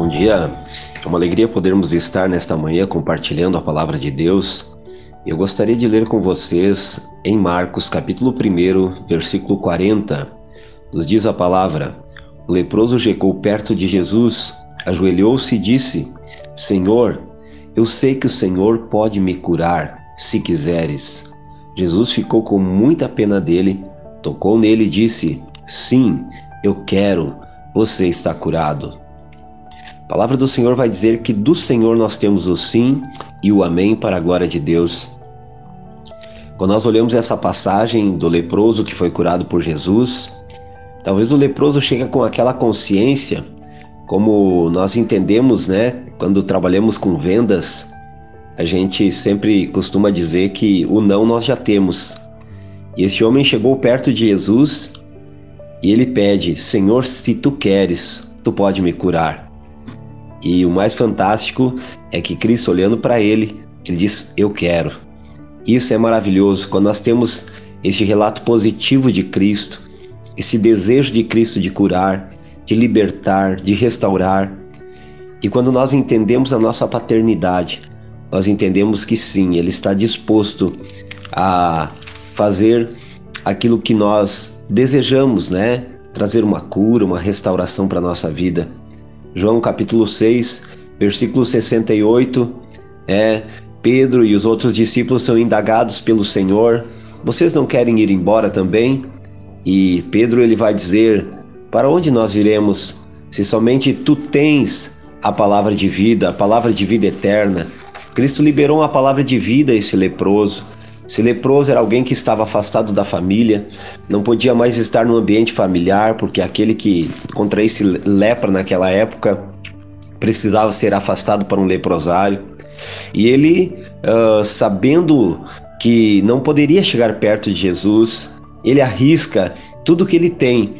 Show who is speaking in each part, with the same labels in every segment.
Speaker 1: Bom dia, é uma alegria podermos estar nesta manhã compartilhando a palavra de Deus. Eu gostaria de ler com vocês em Marcos, capítulo 1, versículo 40. Nos diz a palavra: O leproso chegou perto de Jesus, ajoelhou-se e disse: Senhor, eu sei que o Senhor pode me curar, se quiseres. Jesus ficou com muita pena dele, tocou nele e disse: Sim, eu quero, você está curado. A palavra do Senhor vai dizer que do Senhor nós temos o sim e o amém para a glória de Deus. Quando nós olhamos essa passagem do leproso que foi curado por Jesus, talvez o leproso chegue com aquela consciência, como nós entendemos, né? Quando trabalhamos com vendas, a gente sempre costuma dizer que o não nós já temos. E esse homem chegou perto de Jesus e ele pede: Senhor, se tu queres, tu pode me curar. E o mais fantástico é que Cristo, olhando para ele, ele diz: Eu quero. Isso é maravilhoso quando nós temos este relato positivo de Cristo, esse desejo de Cristo de curar, de libertar, de restaurar. E quando nós entendemos a nossa paternidade, nós entendemos que sim, Ele está disposto a fazer aquilo que nós desejamos, né? Trazer uma cura, uma restauração para a nossa vida. João capítulo 6, versículo 68, é Pedro e os outros discípulos são indagados pelo Senhor: "Vocês não querem ir embora também?" E Pedro ele vai dizer: "Para onde nós iremos se somente tu tens a palavra de vida, a palavra de vida eterna?" Cristo liberou uma palavra de vida a esse leproso. Esse leproso era alguém que estava afastado da família, não podia mais estar no ambiente familiar, porque aquele que contraísse lepra naquela época precisava ser afastado para um leprosário. E ele, uh, sabendo que não poderia chegar perto de Jesus, ele arrisca tudo que ele tem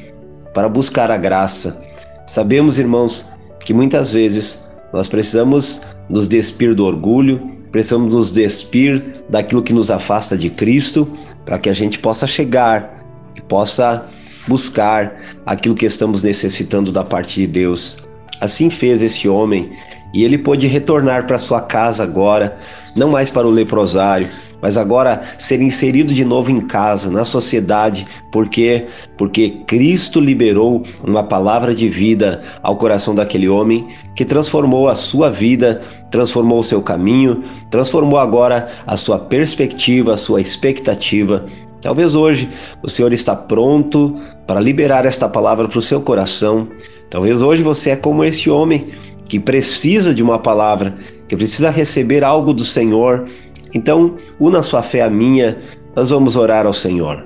Speaker 1: para buscar a graça. Sabemos, irmãos, que muitas vezes nós precisamos nos despir do orgulho, precisamos nos despir daquilo que nos afasta de Cristo, para que a gente possa chegar e possa buscar aquilo que estamos necessitando da parte de Deus. Assim fez esse homem e ele pôde retornar para sua casa agora, não mais para o leprosário, mas agora ser inserido de novo em casa, na sociedade, porque porque Cristo liberou uma palavra de vida ao coração daquele homem que transformou a sua vida, transformou o seu caminho, transformou agora a sua perspectiva, a sua expectativa. Talvez hoje o Senhor está pronto para liberar esta palavra para o seu coração. Talvez hoje você é como esse homem que precisa de uma palavra, que precisa receber algo do Senhor então, una sua fé à minha, nós vamos orar ao Senhor.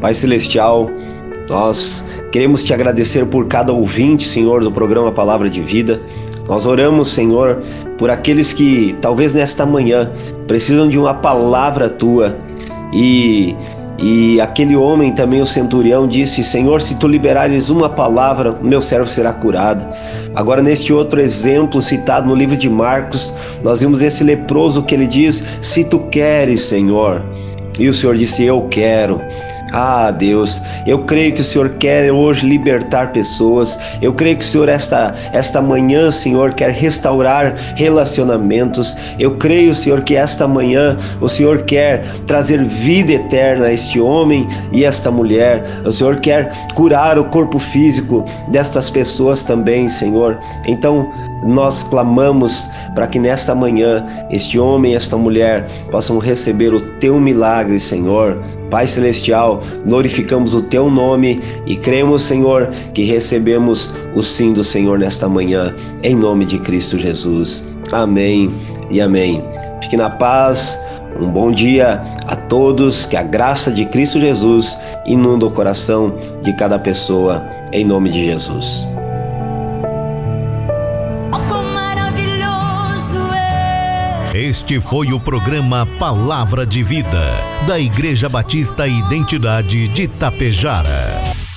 Speaker 1: Pai Celestial, nós queremos te agradecer por cada ouvinte, Senhor, do programa Palavra de Vida. Nós oramos, Senhor, por aqueles que talvez nesta manhã precisam de uma palavra tua e e aquele homem também, o centurião, disse: Senhor, se tu liberares uma palavra, meu servo será curado. Agora, neste outro exemplo citado no livro de Marcos, nós vimos esse leproso que ele diz: Se tu queres, Senhor. E o Senhor disse: Eu quero. Ah, Deus, eu creio que o Senhor quer hoje libertar pessoas. Eu creio que o Senhor esta esta manhã, Senhor, quer restaurar relacionamentos. Eu creio, Senhor, que esta manhã o Senhor quer trazer vida eterna a este homem e esta mulher. O Senhor quer curar o corpo físico destas pessoas também, Senhor. Então, nós clamamos para que nesta manhã este homem e esta mulher possam receber o teu milagre, Senhor. Pai Celestial, glorificamos o Teu nome e cremos, Senhor, que recebemos o sim do Senhor nesta manhã, em nome de Cristo Jesus. Amém e amém. Fique na paz, um bom dia a todos, que a graça de Cristo Jesus inunda o coração de cada pessoa, em nome de Jesus.
Speaker 2: Este foi o programa Palavra de Vida, da Igreja Batista Identidade de Tapejara.